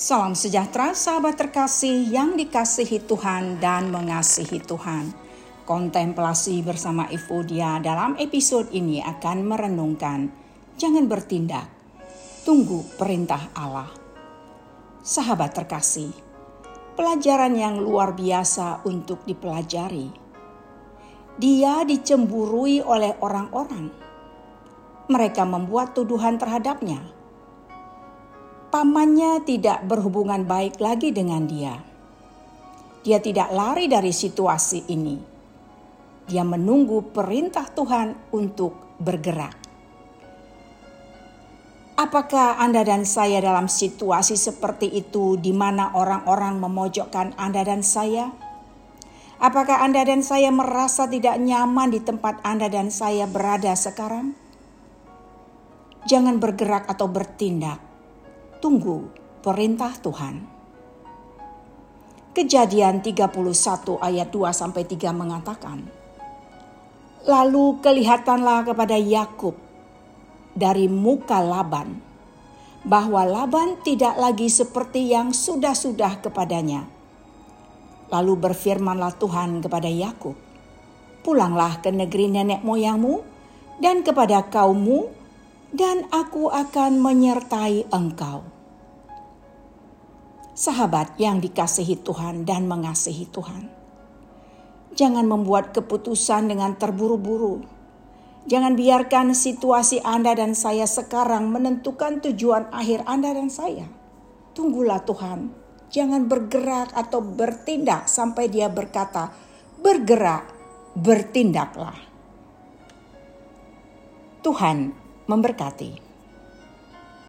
Salam sejahtera sahabat terkasih yang dikasihi Tuhan dan mengasihi Tuhan. Kontemplasi bersama Evodia dalam episode ini akan merenungkan jangan bertindak, tunggu perintah Allah. Sahabat terkasih, pelajaran yang luar biasa untuk dipelajari. Dia dicemburui oleh orang-orang. Mereka membuat tuduhan terhadapnya pamannya tidak berhubungan baik lagi dengan dia. Dia tidak lari dari situasi ini. Dia menunggu perintah Tuhan untuk bergerak. Apakah Anda dan saya dalam situasi seperti itu di mana orang-orang memojokkan Anda dan saya? Apakah Anda dan saya merasa tidak nyaman di tempat Anda dan saya berada sekarang? Jangan bergerak atau bertindak tunggu perintah Tuhan. Kejadian 31 ayat 2 sampai 3 mengatakan, Lalu kelihatanlah kepada Yakub dari muka Laban bahwa Laban tidak lagi seperti yang sudah-sudah kepadanya. Lalu berfirmanlah Tuhan kepada Yakub, "Pulanglah ke negeri nenek moyangmu dan kepada kaummu dan aku akan menyertai engkau. Sahabat yang dikasihi Tuhan dan mengasihi Tuhan, jangan membuat keputusan dengan terburu-buru. Jangan biarkan situasi Anda dan saya sekarang menentukan tujuan akhir Anda dan saya. Tunggulah Tuhan, jangan bergerak atau bertindak sampai Dia berkata, "Bergerak, bertindaklah." Tuhan memberkati.